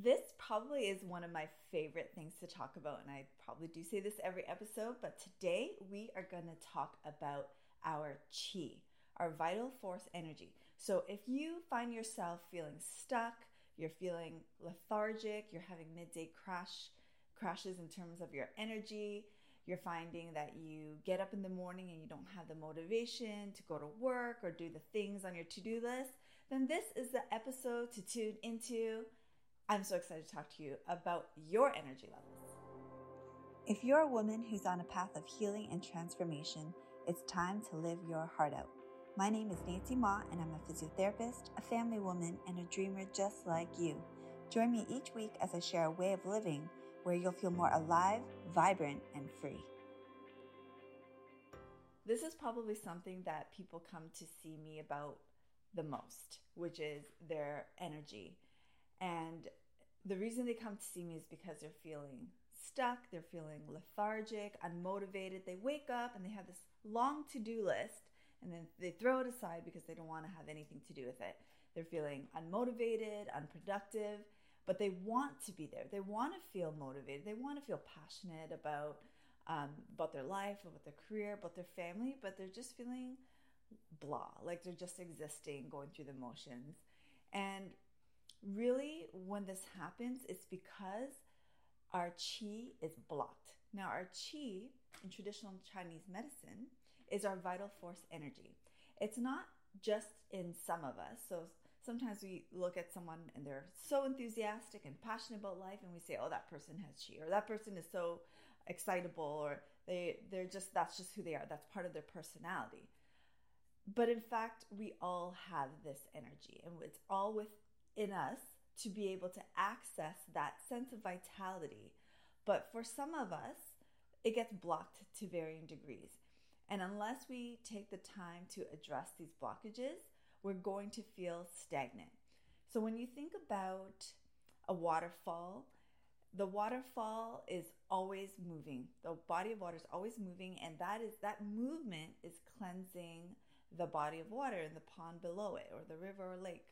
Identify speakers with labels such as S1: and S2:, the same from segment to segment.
S1: This probably is one of my favorite things to talk about, and I probably do say this every episode, but today we are going to talk about our chi, our vital force energy. So if you find yourself feeling stuck, you're feeling lethargic, you're having midday crash crashes in terms of your energy, you're finding that you get up in the morning and you don't have the motivation to go to work or do the things on your to-do list, then this is the episode to tune into. I'm so excited to talk to you about your energy levels. If you're a woman who's on a path of healing and transformation, it's time to live your heart out. My name is Nancy Ma, and I'm a physiotherapist, a family woman, and a dreamer just like you. Join me each week as I share a way of living where you'll feel more alive, vibrant, and free. This is probably something that people come to see me about the most, which is their energy. And the reason they come to see me is because they're feeling stuck, they're feeling lethargic, unmotivated. They wake up and they have this long to do list and then they throw it aside because they don't want to have anything to do with it. They're feeling unmotivated, unproductive, but they want to be there. They want to feel motivated. They want to feel passionate about um, about their life, about their career, about their family, but they're just feeling blah, like they're just existing, going through the motions. And really, when this happens, it's because our chi is blocked. Now, our chi in traditional Chinese medicine is our vital force energy. It's not just in some of us. So sometimes we look at someone and they're so enthusiastic and passionate about life and we say, "Oh, that person has chi," or "That person is so excitable," or they they're just that's just who they are. That's part of their personality. But in fact, we all have this energy and it's all within us to be able to access that sense of vitality. But for some of us, it gets blocked to varying degrees. And unless we take the time to address these blockages, we're going to feel stagnant. So when you think about a waterfall, the waterfall is always moving. The body of water is always moving, and that is that movement is cleansing the body of water in the pond below it, or the river or lake.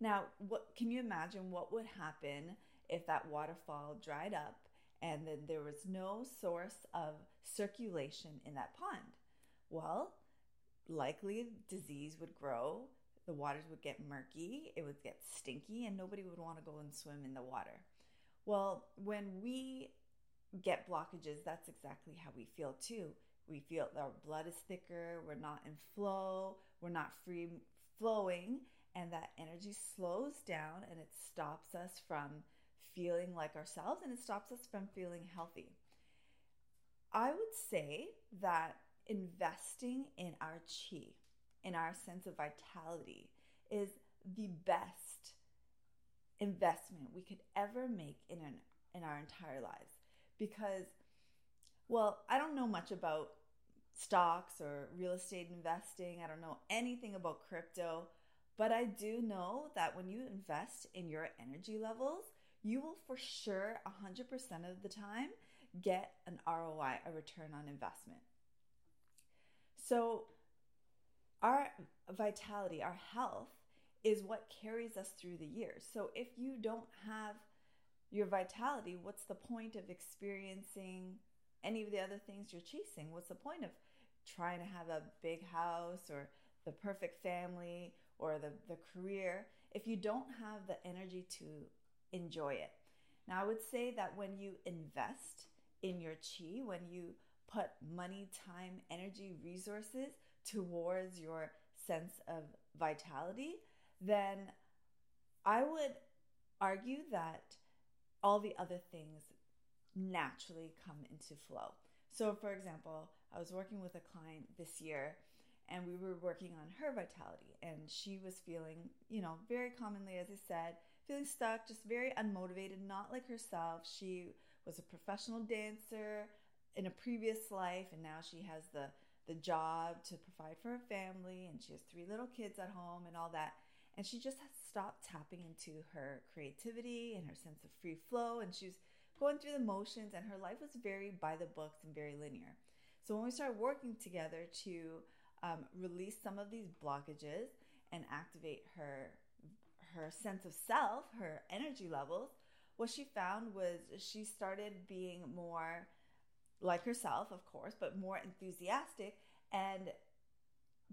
S1: Now, what can you imagine what would happen if that waterfall dried up and then there was no source of circulation in that pond. Well, likely disease would grow, the waters would get murky, it would get stinky, and nobody would want to go and swim in the water. Well, when we get blockages, that's exactly how we feel too. We feel our blood is thicker, we're not in flow, we're not free flowing, and that energy slows down and it stops us from feeling like ourselves and it stops us from feeling healthy. I would say that investing in our chi, in our sense of vitality, is the best investment we could ever make in an, in our entire lives. Because well i don't know much about stocks or real estate investing. I don't know anything about crypto but i do know that when you invest in your energy levels you will for sure 100% of the time get an ROI, a return on investment. So, our vitality, our health is what carries us through the years. So, if you don't have your vitality, what's the point of experiencing any of the other things you're chasing? What's the point of trying to have a big house or the perfect family or the, the career if you don't have the energy to enjoy it. Now, I would say that when you invest in your chi, when you put money, time, energy, resources towards your sense of vitality, then I would argue that all the other things naturally come into flow. So, for example, I was working with a client this year and we were working on her vitality, and she was feeling, you know, very commonly, as I said, feeling stuck, just very unmotivated, not like herself. She was a professional dancer in a previous life, and now she has the the job to provide for her family, and she has three little kids at home and all that. And she just has stopped tapping into her creativity and her sense of free flow, and she was going through the motions, and her life was very by the books and very linear. So when we started working together to um, release some of these blockages and activate her her sense of self, her energy levels, what she found was she started being more like herself, of course, but more enthusiastic and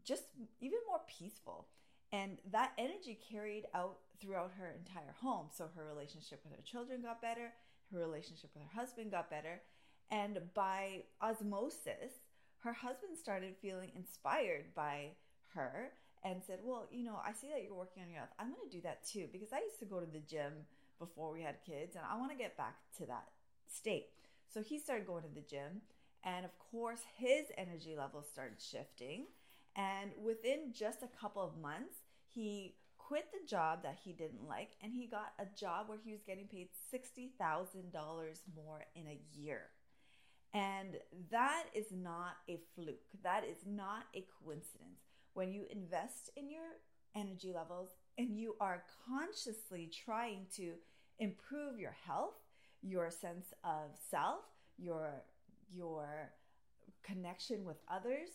S1: just even more peaceful. And that energy carried out throughout her entire home. So her relationship with her children got better, her relationship with her husband got better. And by osmosis, her husband started feeling inspired by her and said, Well, you know, I see that you're working on your health. I'm going to do that too because I used to go to the gym before we had kids and I want to get back to that state. So he started going to the gym. And of course, his energy levels started shifting. And within just a couple of months, he quit the job that he didn't like and he got a job where he was getting paid $60,000 more in a year. And that is not a fluke. That is not a coincidence. When you invest in your energy levels and you are consciously trying to improve your health, your sense of self, your your connection with others,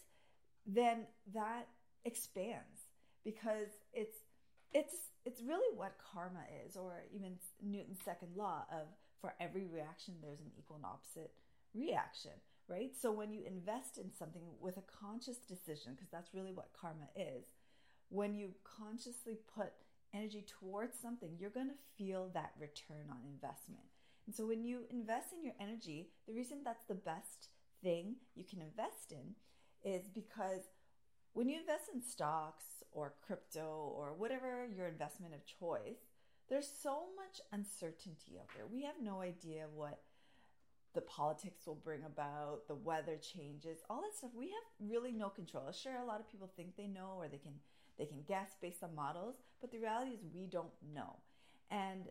S1: then that expands because it's it's it's really what karma is or even Newton's second law of for every reaction there's an equal and opposite reaction, right? So when you invest in something with a conscious decision because that's really what karma is, when you consciously put energy towards something, you're going to feel that return on investment. And so when you invest in your energy, the reason that's the best thing you can invest in is because when you invest in stocks or crypto or whatever your investment of choice, there's so much uncertainty out there. We have no idea what the politics will bring about, the weather changes, all that stuff. We have really no control. Sure, a lot of people think they know or they can they can guess based on models, but the reality is we don't know. And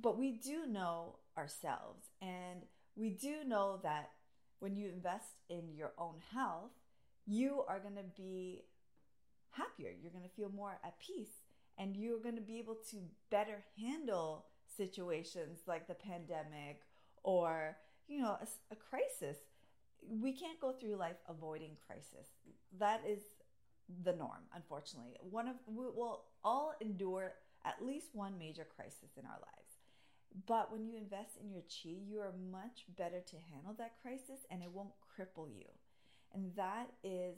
S1: but we do know ourselves and we do know that when you invest in your own health, you are going to be happier. You're going to feel more at peace and you're going to be able to better handle situations like the pandemic or, you know, a, a crisis. We can't go through life avoiding crisis. That is the norm, unfortunately. One of we will all endure at least one major crisis in our lives. But when you invest in your chi, you are much better to handle that crisis and it won't cripple you. And that is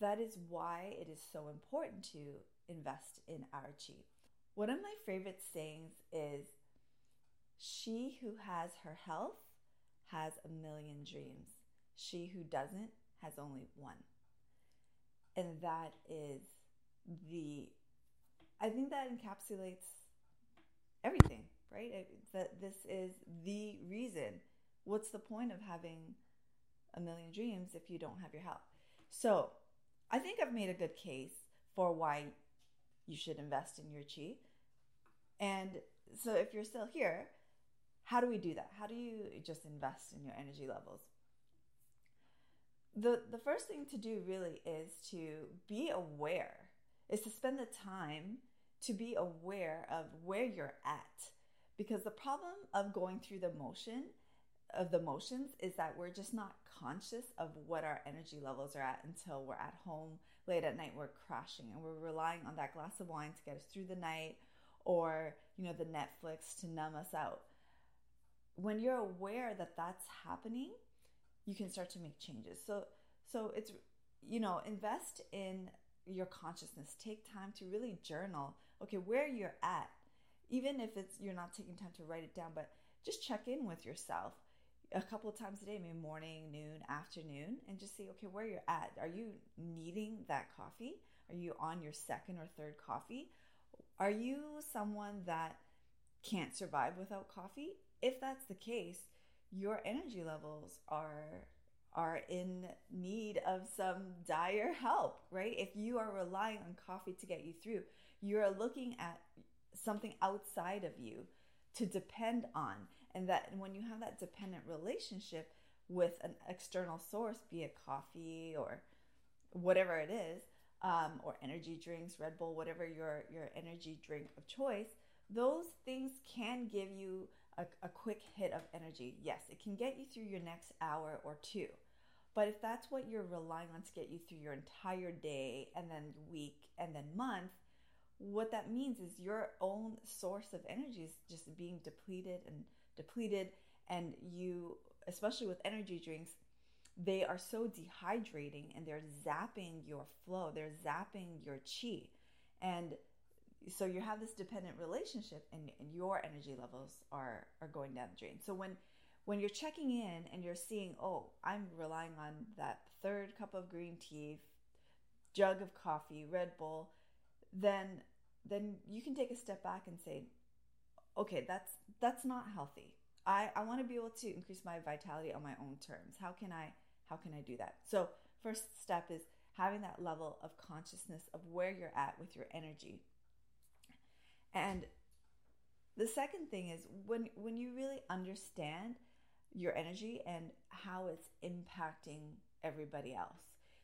S1: that is why it is so important to invest in our chi. One of my favorite sayings is she who has her health has a million dreams. She who doesn't has only one. And that is the i think that encapsulates everything right? That this is the reason. What's the point of having a million dreams if you don't have your health? So i think i've made a good case for why you should invest in your chi. And so if you're still here how do we do that? How do you just invest in your energy levels? The the first thing to do really is to be aware is to spend the time to be aware of where you're at. Because the problem of going through the motion of the motions is that we're just not conscious of what our energy levels are at until we're at home late at night we're crashing and we're relying on that glass of wine to get us through the night or you know the netflix to numb us out when you're aware that that's happening you can start to make changes. So so it's you know, invest in your consciousness. Take time to really journal. Okay, where you're at. Even if it's you're not taking time to write it down, but just check in with yourself a couple of times a day, maybe morning, noon, afternoon, and just see, okay, where you're at. Are you needing that coffee? Are you on your second or third coffee? Are you someone that can't survive without coffee? If that's the case, your energy levels are are in need of some dire help, right? If you are relying on coffee to get you through, you're looking at something outside of you to depend on. And that when you have that dependent relationship with an external source, be it coffee or whatever it is, um, or energy drinks, Red Bull, whatever your, your energy drink of choice, those things can give you a, a quick hit of energy. Yes, it can get you through your next hour or two. But if that's what you're relying on to get you through your entire day and then week and then month, what that means is your own source of energy is just being depleted and depleted and you especially with energy drinks they are so dehydrating and they're zapping your flow they're zapping your chi and so you have this dependent relationship and, and your energy levels are are going down the drain. So when when you're checking in and you're seeing oh i'm relying on that third cup of green tea jug of coffee red bull then then you can take a step back and say okay that's that's not healthy. I i want to be able to increase my vitality on my own terms. How can i how can i do that? So first step is having that level of consciousness of where you're at with your energy and the second thing is when when you really understand your energy and how it's impacting everybody else.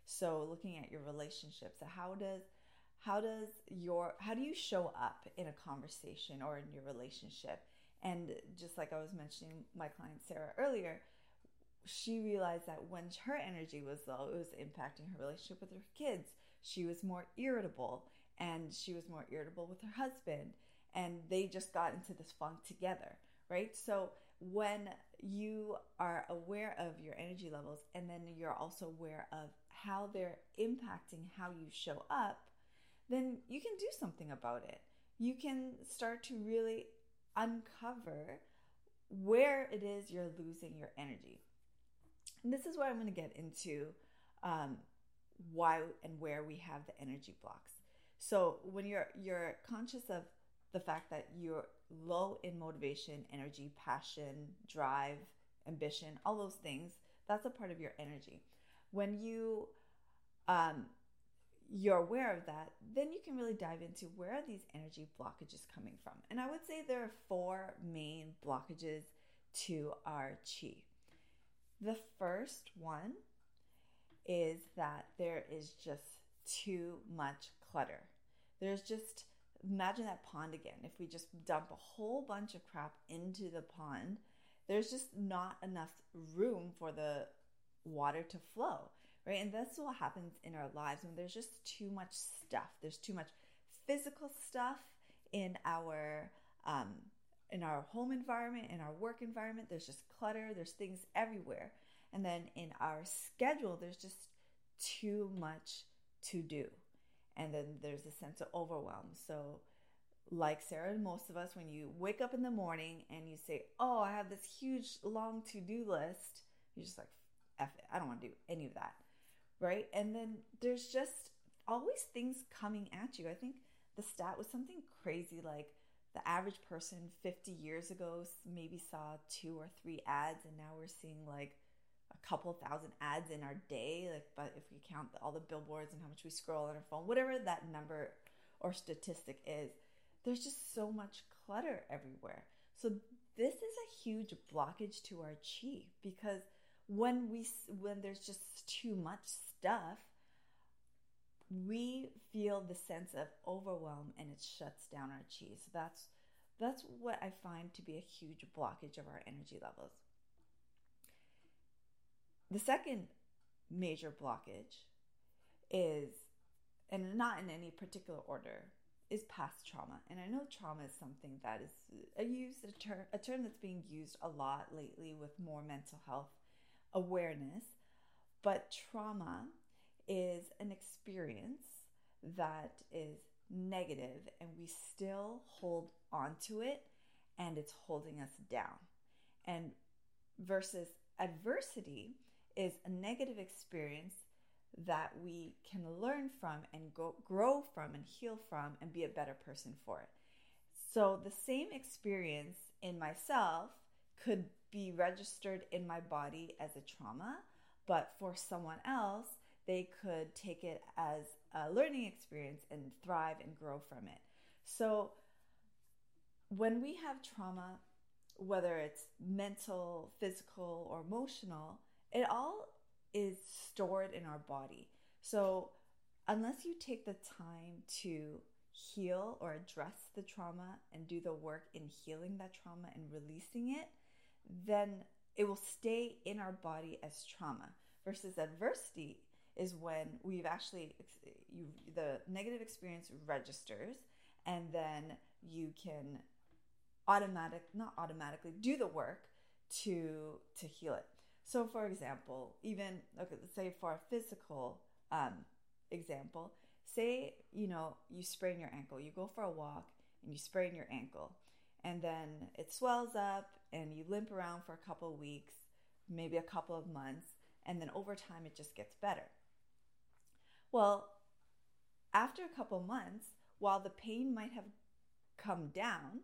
S1: So looking at your relationships how does how does your how do you show up in a conversation or in your relationship? And just like i was mentioning my client sarah earlier she realized that when her energy was low it was impacting her relationship with her kids. She was more irritable and she was more irritable with her husband and they just got into this funk together right so when you are aware of your energy levels and then you're also aware of how they're impacting how you show up then you can do something about it. You can start to really uncover where it is you're losing your energy. And this is where I'm going to get into um, why and where we have the energy blocks. So when you're you're conscious of the fact that you're low in motivation, energy, passion, drive, ambition, all those things, that's a part of your energy. When you um, you're aware of that, then you can really dive into where are these energy blockages coming from. And I would say there are four main blockages to our chi. The first one is that there is just too much clutter. There's just imagine that pond again. If we just dump a whole bunch of crap into the pond, there's just not enough room for the water to flow right? And that's what happens in our lives when there's just too much stuff. There's too much physical stuff in our um, in our home environment, in our work environment. There's just clutter. There's things everywhere, and then in our schedule, there's just too much to do, and then there's a sense of overwhelm. So. Like Sarah most of us, when you wake up in the morning and you say, Oh, I have this huge long to do list, you're just like, F it. I don't want to do any of that right? And then there's just always things coming at you. I think the stat was something crazy like the average person 50 years ago maybe saw two or three ads and now we're seeing like a couple thousand ads in our day like but if we count all the billboards and how much we scroll on our phone whatever that number or statistic is there's just so much clutter everywhere so this is a huge blockage to our chi because when we when there's just too much stuff, we feel the sense of overwhelm and it shuts down our chi. So that's that's what I find to be a huge blockage of our energy levels. The second major blockage is, and not in any particular order, is past trauma. And I know trauma is something that is a used a term a term that's being used a lot lately with more mental health awareness. But trauma is an experience that is negative and we still hold onto it and it's holding us down. And versus adversity is a negative experience that we can learn from and go, grow from and heal from and be a better person for it. So the same experience in myself could be registered in my body as a trauma, but for someone else, they could take it as a learning experience and thrive and grow from it. So when we have trauma, whether it's mental, physical, or emotional, it all is stored in our body. So unless you take the time to heal or address the trauma and do the work in healing that trauma and releasing it, then it will stay in our body as trauma. Versus adversity is when we've actually you the negative experience registers and then you can automatic not automatically do the work to to heal it so for example even okay let's say for a physical um, example say you know you sprain your ankle. You go for a walk and you sprain your ankle and then it swells up and you limp around for a couple weeks maybe a couple of months and then over time it just gets better. Well after a couple months while the pain might have come down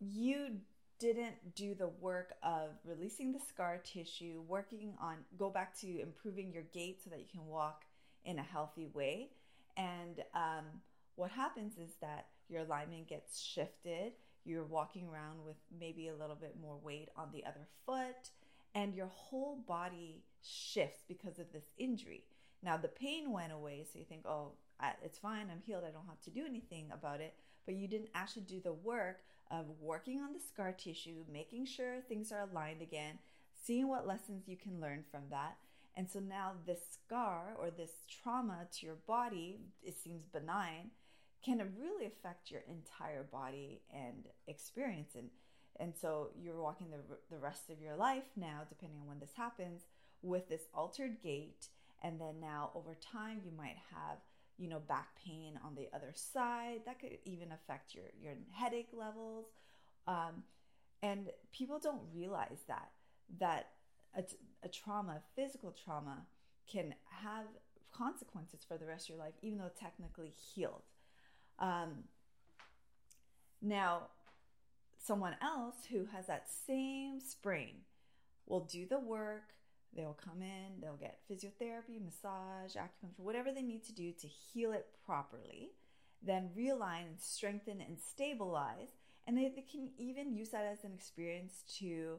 S1: you didn't do the work of releasing the scar tissue working on go back to improving your gait so that you can walk in a healthy way and um, what happens is that your alignment gets shifted. You're walking around with maybe a little bit more weight on the other foot, and your whole body shifts because of this injury. Now, the pain went away, so you think, oh, it's fine, I'm healed, I don't have to do anything about it. But you didn't actually do the work of working on the scar tissue, making sure things are aligned again, seeing what lessons you can learn from that, and so now this scar or this trauma to your body, it seems benign, can really affect your entire body and experience. And, and so you're walking the, the rest of your life now, depending on when this happens, with this altered gait. And then now over time, you might have you know back pain on the other side that could even affect your your headache levels um, and people don't realize that that a, a trauma, physical trauma, can have consequences for the rest of your life, even though technically healed. Um, now, someone else who has that same sprain will do the work. They'll come in, they'll get physiotherapy, massage, acupuncture, whatever they need to do to heal it properly, then realign and strengthen and stabilize. And they, they can even use that as an experience to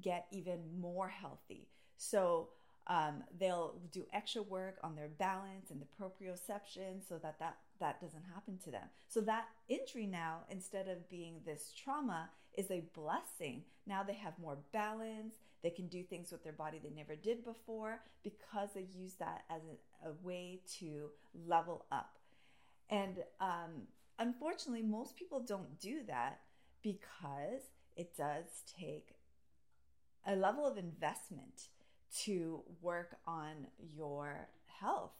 S1: get even more healthy. So um, they'll do extra work on their balance and the proprioception so that, that that doesn't happen to them. So that injury now, instead of being this trauma, is a blessing. Now they have more balance. They can do things with their body they never did before because they use that as a, a way to level up. And um, unfortunately, most people don't do that because it does take a level of investment to work on your health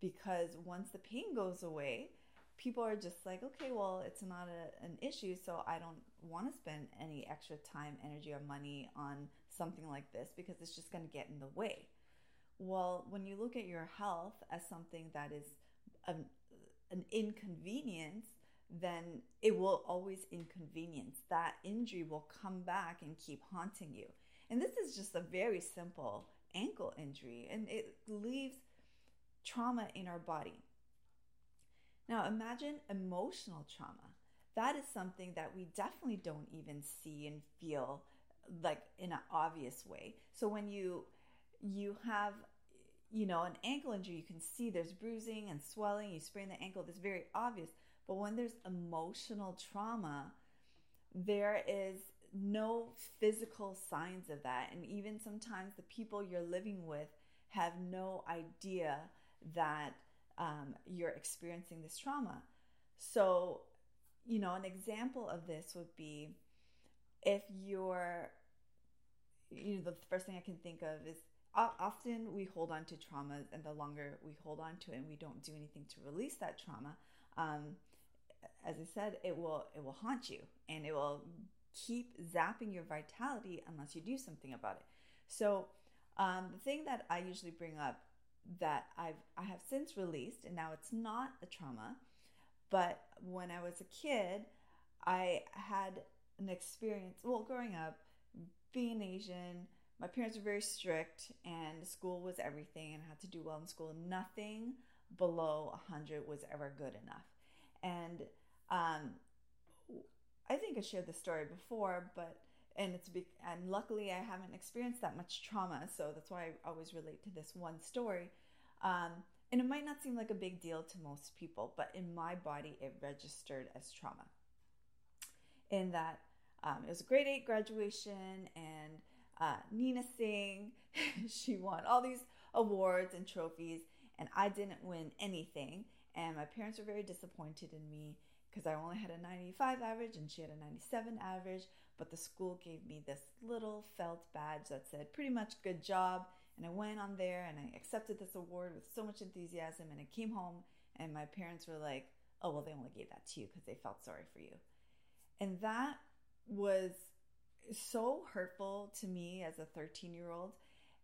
S1: because once the pain goes away, people are just like, okay, well, it's not a, an issue, so I don't want to spend any extra time, energy, or money on something like this because it's just going to get in the way. Well, when you look at your health as something that is an, an inconvenience, then it will always inconvenience. That injury will come back and keep haunting you. And this is just a very simple ankle injury, and it leaves trauma in our body. Now, imagine emotional trauma. That is something that we definitely don't even see and feel like in an obvious way. So when you you have you know an ankle injury, you can see there's bruising and swelling. You sprain the ankle, that's very obvious. But when there's emotional trauma, there is no physical signs of that. And even sometimes the people you're living with have no idea that um, you're experiencing this trauma. So, you know, an example of this would be if you're, you know, the first thing I can think of is often we hold on to traumas and the longer we hold on to it and we don't do anything to release that trauma, um, as I said, it will it will haunt you and it will keep zapping your vitality unless you do something about it. So, um, the thing that I usually bring up that I've I have since released, and now it's not a trauma, but when I was a kid, I had an experience. Well, growing up, being Asian, my parents were very strict, and school was everything, and I had to do well in school. Nothing below 100 was ever good enough, and um, I think I shared this story before, but and it's be, and luckily I haven't experienced that much trauma, so that's why I always relate to this one story. Um, and it might not seem like a big deal to most people, but in my body, it registered as trauma. In that um, it was a grade eight graduation, and uh, Nina Singh, she won all these awards and trophies, and I didn't win anything. And my parents were very disappointed in me because I only had a 95 average and she had a 97 average. But the school gave me this little felt badge that said pretty much good job. And I went on there and I accepted this award with so much enthusiasm. And I came home and my parents were like, oh, well, they only gave that to you because they felt sorry for you. And that was so hurtful to me as a 13 year old.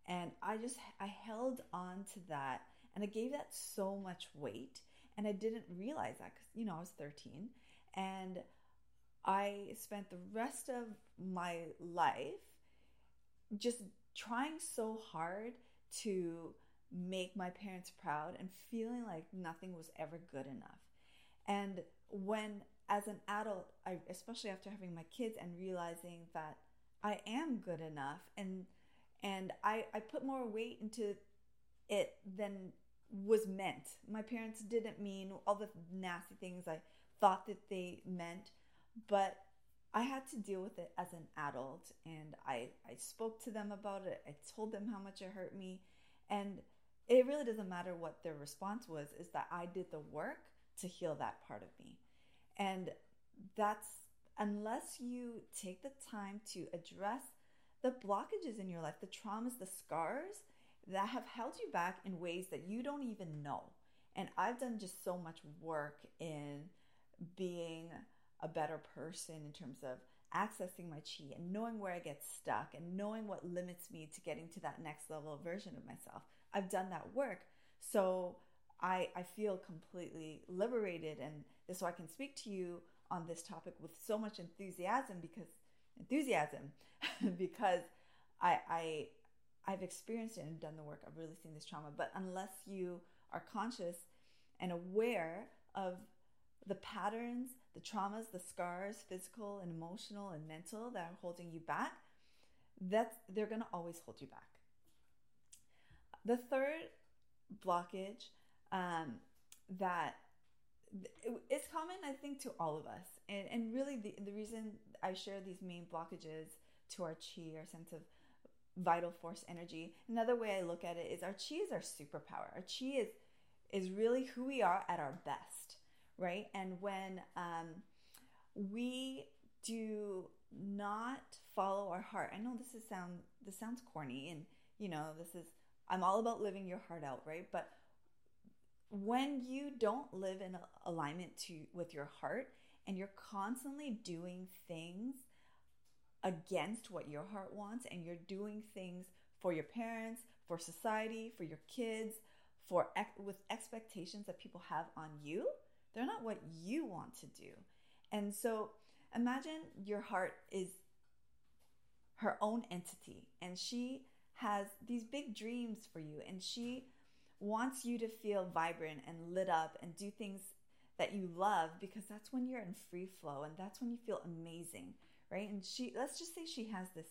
S1: And I just, I held on to that and I gave that so much weight. And I didn't realize that because, you know, I was 13. And I spent the rest of my life just trying so hard to make my parents proud and feeling like nothing was ever good enough. And when, as an adult, I, especially after having my kids and realizing that I am good enough and and I, I put more weight into it than was meant. My parents didn't mean all the nasty things I thought that they meant, but I had to deal with it as an adult and I, I spoke to them about it. I told them how much it hurt me. And it really doesn't matter what their response was, is that I did the work to heal that part of me. And that's unless you take the time to address the blockages in your life, the traumas, the scars that have held you back in ways that you don't even know. And I've done just so much work in being a better person in terms of accessing my chi and knowing where I get stuck and knowing what limits me to getting to that next level version of myself. I've done that work. So I, I feel completely liberated and so I can speak to you on this topic with so much enthusiasm because enthusiasm because I, I I've experienced it and done the work. I've really seen this trauma. But unless you are conscious and aware of the patterns, the traumas, the scars, physical and emotional and mental that are holding you back, that's they're gonna always hold you back. The third blockage um, that is common, I think, to all of us, and and really the the reason I share these main blockages to our chi, our sense of vital force energy. Another way I look at it is our chi is our superpower. Our chi is is really who we are at our best, right? And when um, we do not follow our heart, I know this is sound this sounds corny, and you know this is I'm all about living your heart out, right? But when you don't live in alignment to with your heart and you're constantly doing things against what your heart wants and you're doing things for your parents, for society, for your kids, for with expectations that people have on you, they're not what you want to do. And so imagine your heart is her own entity and she has these big dreams for you and she wants you to feel vibrant and lit up and do things that you love because that's when you're in free flow and that's when you feel amazing right? And she, let's just say she has this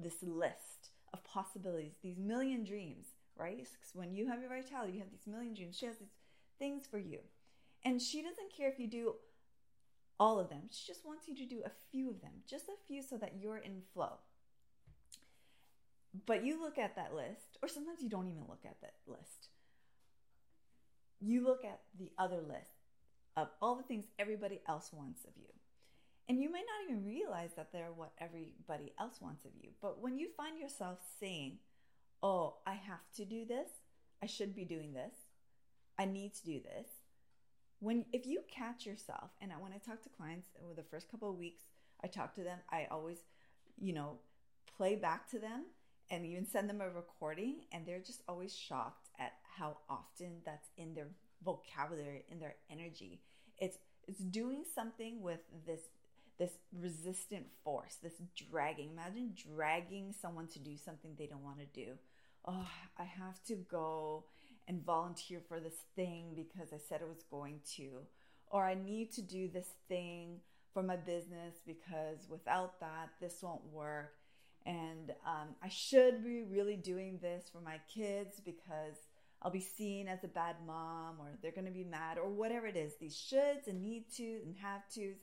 S1: this list of possibilities, these million dreams, right? Because when you have your vitality, you have these million dreams. She has these things for you, and she doesn't care if you do all of them. She just wants you to do a few of them, just a few, so that you're in flow. But you look at that list, or sometimes you don't even look at that list. You look at the other list of all the things everybody else wants of you. And you may not even realize that they're what everybody else wants of you. But when you find yourself saying, Oh, I have to do this, I should be doing this, I need to do this. When if you catch yourself, and when I talk to clients over the first couple of weeks, I talk to them, I always, you know, play back to them and even send them a recording, and they're just always shocked how often that's in their vocabulary, in their energy. It's it's doing something with this this resistant force, this dragging. Imagine dragging someone to do something they don't want to do. Oh, I have to go and volunteer for this thing because I said I was going to. Or I need to do this thing for my business because without that, this won't work. And um, I should be really doing this for my kids because I'll be seen as a bad mom or they're going to be mad or whatever it is. These shoulds and need tos and have tos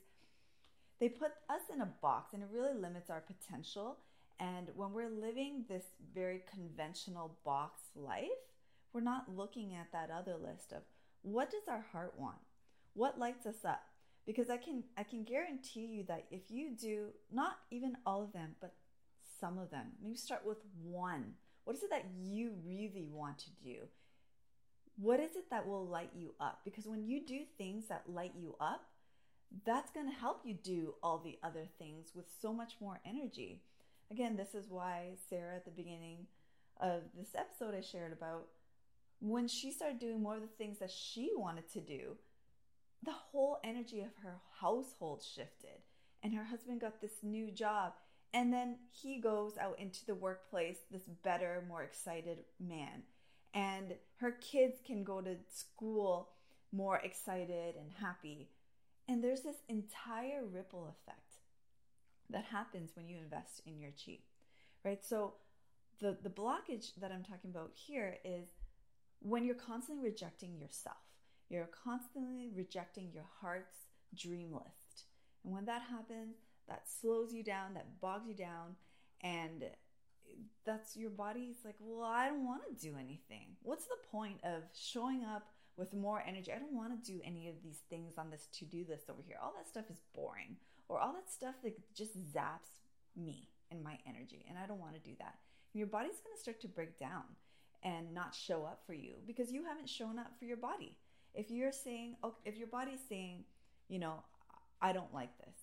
S1: they put us in a box and it really limits our potential. And when we're living this very conventional box life, we're not looking at that other list of what does our heart want? What lights us up? because I can I can guarantee you that if you do not even all of them, but some of them, maybe start with one. What is it that you really want to do? What is it that will light you up? Because when you do things that light you up, that's going to help you do all the other things with so much more energy. Again, this is why Sarah at the beginning of this episode I shared about when she started doing more of the things that she wanted to do, the whole energy of her household shifted. And her husband got this new job. And then he goes out into the workplace, this better, more excited man. And her kids can go to school more excited and happy. And there's this entire ripple effect that happens when you invest in your chi, right? So the, the blockage that I'm talking about here is when you're constantly rejecting yourself, you're constantly rejecting your heart's dream list. And when that happens, that slows you down, that bogs you down, and that's your body's like, well, I don't want to do anything. What's the point of showing up with more energy? I don't want to do any of these things on this to do list over here. All that stuff is boring, or all that stuff that just zaps me and my energy, and I don't want to do that. And your body's going to start to break down and not show up for you because you haven't shown up for your body. If you're saying, okay, if your body's saying, you know, I don't like this,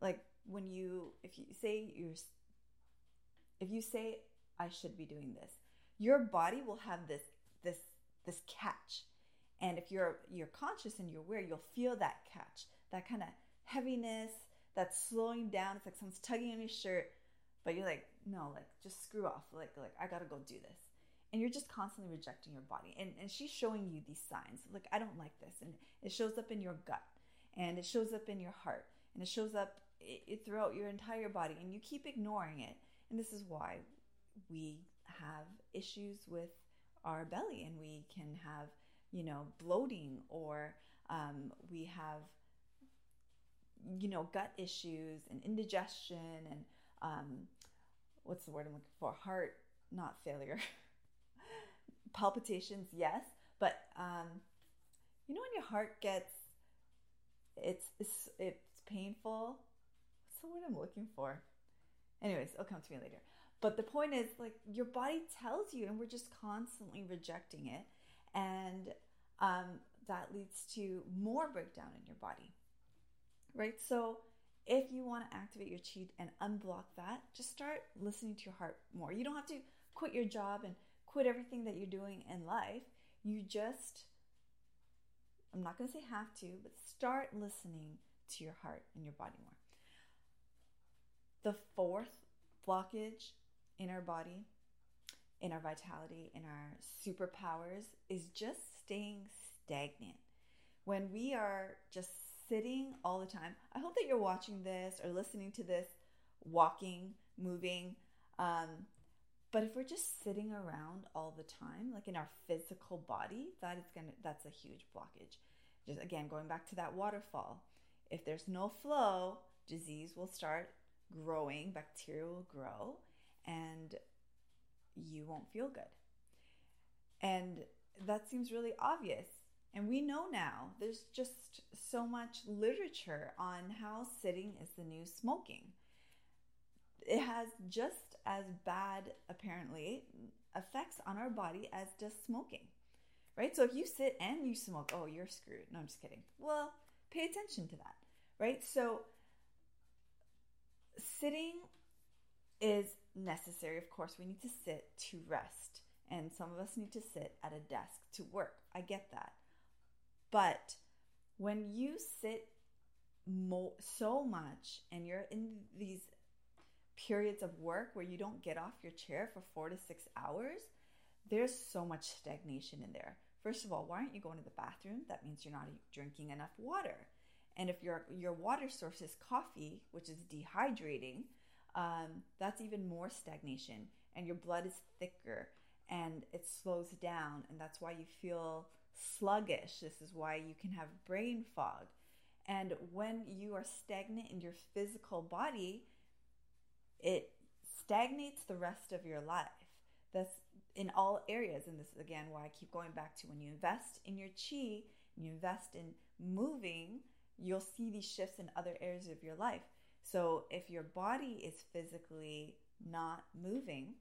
S1: like when you, if you say you're, if you say I should be doing this, your body will have this, this, this catch. And if you're you're conscious and you're aware, you'll feel that catch, that kind of heaviness, that slowing down. It's like someone's tugging on your shirt, but you're like, no, like just screw off. Like like I gotta go do this. And you're just constantly rejecting your body. And, and she's showing you these signs. Like i don't like this. And it shows up in your gut. And it shows up in your heart. And it shows up it, it throughout your entire body. And you keep ignoring it and this is why we have issues with our belly and we can have you know bloating or um, we have you know gut issues and indigestion and um, what's the word i'm looking for heart not failure palpitations, yes, but um, you know when your heart gets it's it's, it's painful. What's the word I'm looking for? Anyways, it'll come to me later. But the point is, like, your body tells you, and we're just constantly rejecting it, and um, that leads to more breakdown in your body, right? So, if you want to activate your chi and unblock that, just start listening to your heart more. You don't have to quit your job and quit everything that you're doing in life. You just, I'm not going to say have to, but start listening to your heart and your body more. The fourth blockage in our body, in our vitality, in our superpowers is just staying stagnant. When we are just sitting all the time, I hope that you're watching this or listening to this, walking, moving, um, but if we're just sitting around all the time, like in our physical body, that is gonna that's a huge blockage. Just again, going back to that waterfall. If there's no flow, disease will start growing, bacteria will grow, and you won't feel good. And that seems really obvious. And we know now there's just so much literature on how sitting is the new smoking. It has just as bad, apparently, effects on our body as does smoking. Right? So if you sit and you smoke, oh, you're screwed. No, I'm just kidding. Well, pay attention to that. Right? So sitting is necessary. Of course, we need to sit to rest. And some of us need to sit at a desk to work. I get that. But when you sit mo- so much and you're in these periods of work where you don't get off your chair for four to six hours, there's so much stagnation in there. First of all, why aren't you going to the bathroom? That means you're not drinking enough water. And if your your water source is coffee, which is dehydrating, um, that's even more stagnation. And your blood is thicker and it slows down, and that's why you feel sluggish. This is why you can have brain fog. And when you are stagnant in your physical body, it stagnates the rest of your life. That's in all areas. And this is again why I keep going back to when you invest in your chi, you invest in moving, you'll see these shifts in other areas of your life. So if your body is physically not moving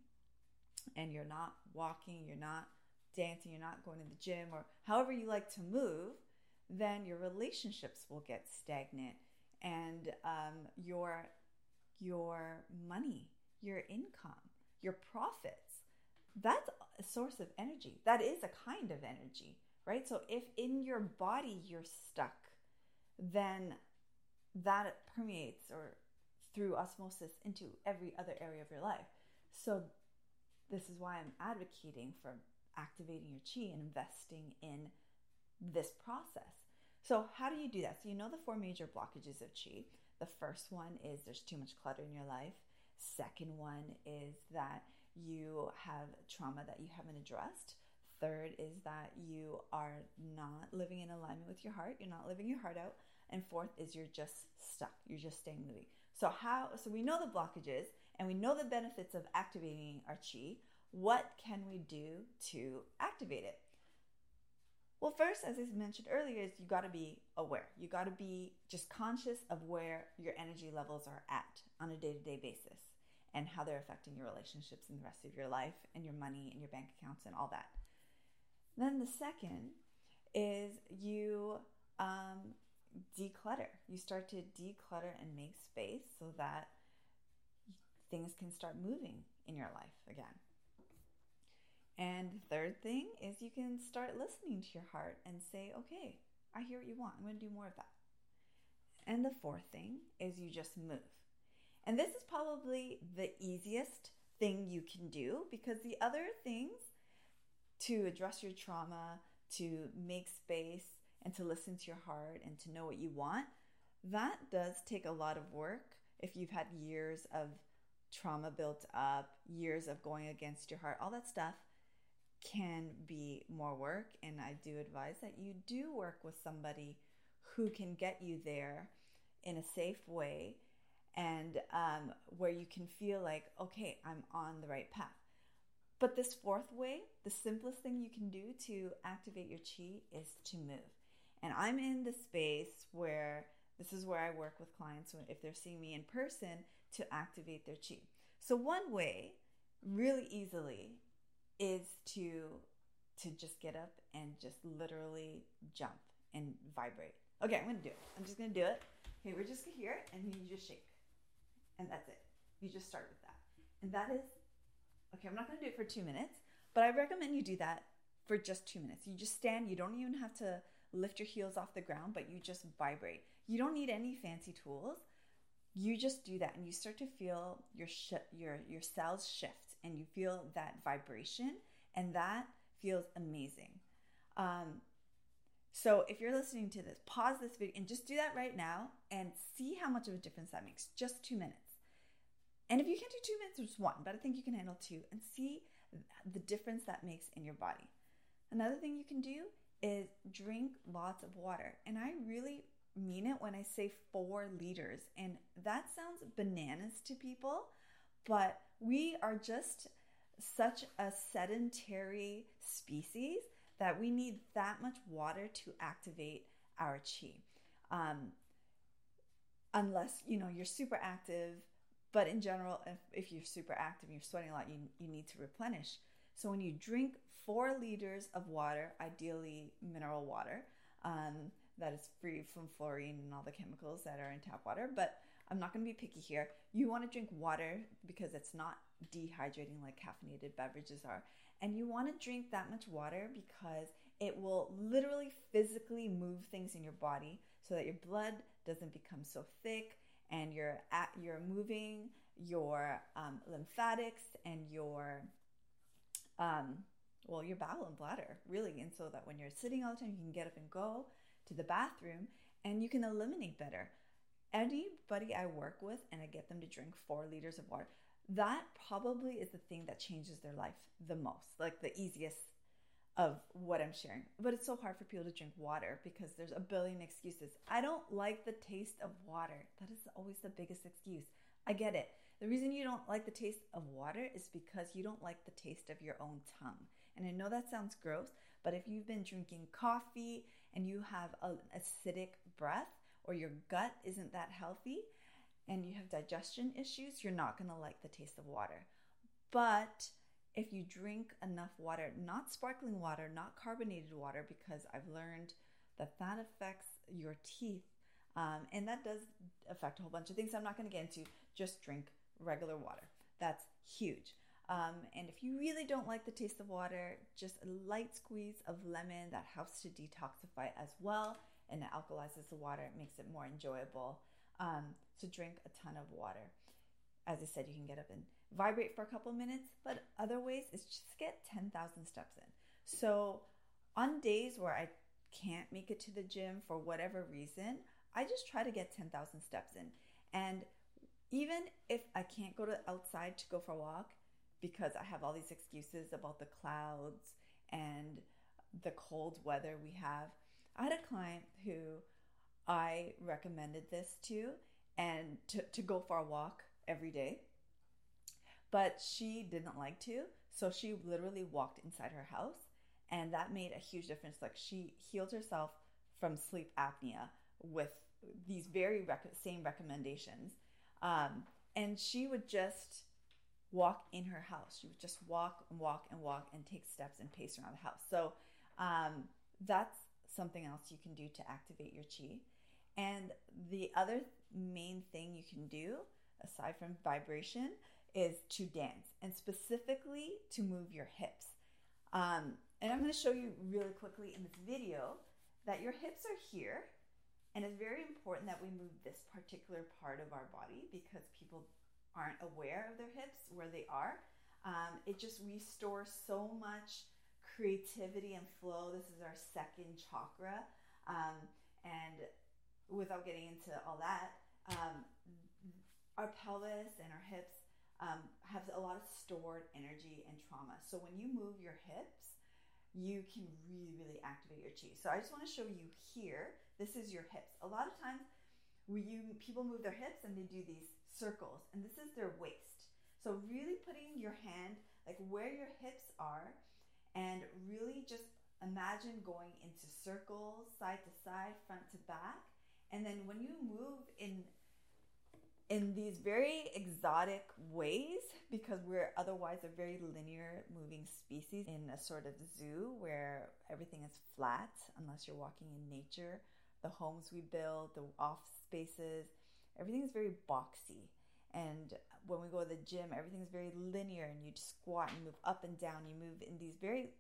S1: and you're not walking, you're not dancing, you're not going to the gym, or however you like to move, then your relationships will get stagnant and um, your your money, your income, your profits. That's a source of energy. That is a kind of energy, right? So if in your body you're stuck, then that permeates or through osmosis into every other area of your life. So this is why I'm advocating for activating your chi and investing in this process. So, how do you do that? So, you know the four major blockages of chi. The first one is there's too much clutter in your life. Second one is that you have trauma that you haven't addressed. Third is that you are not living in alignment with your heart. You're not living your heart out. And fourth is you're just stuck. You're just staying moving. So how so we know the blockages and we know the benefits of activating our chi. What can we do to activate it? Well, first, as I mentioned earlier, is you got to be aware. You got to be just conscious of where your energy levels are at on a day-to-day basis and how they're affecting your relationships and the rest of your life and your money and your bank accounts and all that. Then the second is you um, declutter. You start to declutter and make space so that things can start moving in your life again. And the third thing is you can start listening to your heart and say, okay, I hear what you want. I'm going to do more of that. And the fourth thing is you just move. And this is probably the easiest thing you can do because the other things to address your trauma, to make space, and to listen to your heart and to know what you want, that does take a lot of work if you've had years of trauma built up, years of going against your heart, all that stuff can be more work. And I do advise that you do work with somebody who can get you there in a safe way and um, where you can feel like, okay, I'm on the right path. But this fourth way, the simplest thing you can do to activate your chi is to move. And I'm in the space where this is where I work with clients if they're seeing me in person to activate their chi. So one way, really easily, is to to just get up and just literally jump and vibrate. Okay, I'm gonna do it. I'm just gonna do it. Okay, we're just going to here and you just shake. And that's it. You just start with that. And that is okay, I'm not gonna do it for two minutes, but I recommend you do that for just two minutes. You just stand, you don't even have to lift your heels off the ground, but you just vibrate. You don't need any fancy tools. You just do that and you start to feel your sh- your your cells shift and you feel that vibration and that feels amazing. Um, so if you're listening to this, pause this video and just do that right now and see how much of a difference that makes. Just two minutes. And if you can't do two minutes, just one, but I think you can handle two and see the difference that makes in your body. Another thing you can do is drink lots of water. And I really mean it when I say four liters. And that sounds bananas to people, but we are just such a sedentary species that we need that much water to activate our chi. Um, unless you know you're super active, but in general, if, if you're super active and you're sweating a lot, you, you need to replenish. So when you drink four liters of water, ideally mineral water, um, that is free from fluorine and all the chemicals that are in tap water. But I'm not going to be picky here. You want to drink water because it's not dehydrating like caffeinated beverages are. And you want to drink that much water because it will literally physically move things in your body so that your blood doesn't become so thick and you're at you're moving your um, lymphatics and your um, well, your bowel and bladder, really. And so that when you're sitting all the time, you can get up and go to the bathroom and you can eliminate better. Anybody I work with and I get them to drink four liters of water, that probably is the thing that changes their life the most, like the easiest of what I'm sharing. But it's so hard for people to drink water because there's a billion excuses. I don't like the taste of water. That is always the biggest excuse. I get it. The reason you don't like the taste of water is because you don't like the taste of your own tongue. And I know that sounds gross, but if you've been drinking coffee and you have an acidic breath, or your gut isn't that healthy and you have digestion issues, you're not going to like the taste of water. But if you drink enough water, not sparkling water, not carbonated water, because I've learned that that affects your teeth. Um, and that does affect a whole bunch of things I'm not going to get into. Just drink regular water. That's huge. Um, and if you really don't like the taste of water, just a light squeeze of lemon that helps to detoxify as well and it alkalizes the water. It makes it more enjoyable. Um, so drink a ton of water. As I said, you can get up and vibrate for a couple minutes, but other ways is just get 10,000 steps in. So on days where I can't make it to the gym for whatever reason, I just try to get 10,000 steps in. And even if I can't go to outside to go for a walk because I have all these excuses about the clouds and the cold weather we have, I had a client who I recommended this to and to, to go for a walk every day. But she didn't like to. So she literally walked inside her house. And that made a huge difference. Like she healed herself from sleep apnea with these very rec- same recommendations. Um, and she would just walk in her house. She would just walk and walk and walk and take steps and pace around the house. So um, that's something else you can do to activate your chi. And the other main thing you can do, aside from vibration, is to dance and specifically to move your hips. Um, and I'm going to show you really quickly in this video that your hips are here. And it's very important that we move this particular part of our body because people aren't aware of their hips, where they are. Um, it just restores so much creativity and flow. This is our second chakra. Um, and without getting into all that, um, our pelvis and our hips um, have a lot of stored energy and trauma. So when you move your hips, you can really, really activate your chi. So I just want to show you here. This is your hips. A lot of times, we you people move their hips and they do these circles, and this is their waist. So really putting your hand like where your hips are and really just imagine going into circles, side to side, front to back. And then when you move in in these very exotic ways because we're otherwise a very linear moving species in a sort of zoo where everything is flat unless you're walking in nature the homes we build the off spaces everything is very boxy and when we go to the gym, everything's very linear and you squat and move up and down. You move in these very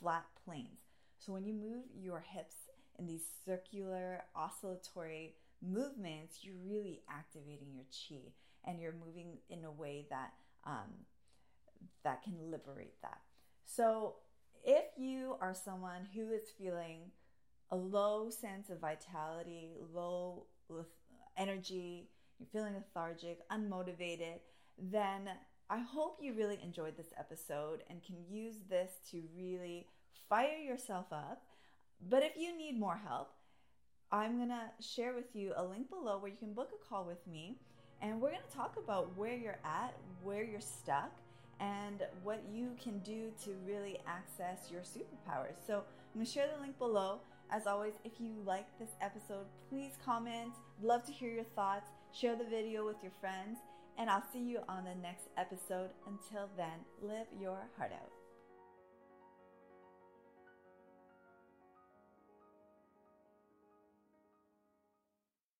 S1: flat planes. So when you move your hips in these circular oscillatory movements, you're really activating your chi and you're moving in a way that um, that can liberate that. So if you are someone who is feeling a low sense of vitality, low energy, you're feeling lethargic, unmotivated, then I hope you really enjoyed this episode and can use this to really fire yourself up. But if you need more help, I'm going to share with you a link below where you can book a call with me and we're going to talk about where you're at, where you're stuck, and what you can do to really access your superpowers. So I'm going to share the link below. As always, if you like this episode, please comment. Love to hear your thoughts share the video with your friends, and I'll see you on the next episode. Until then, live your heart out.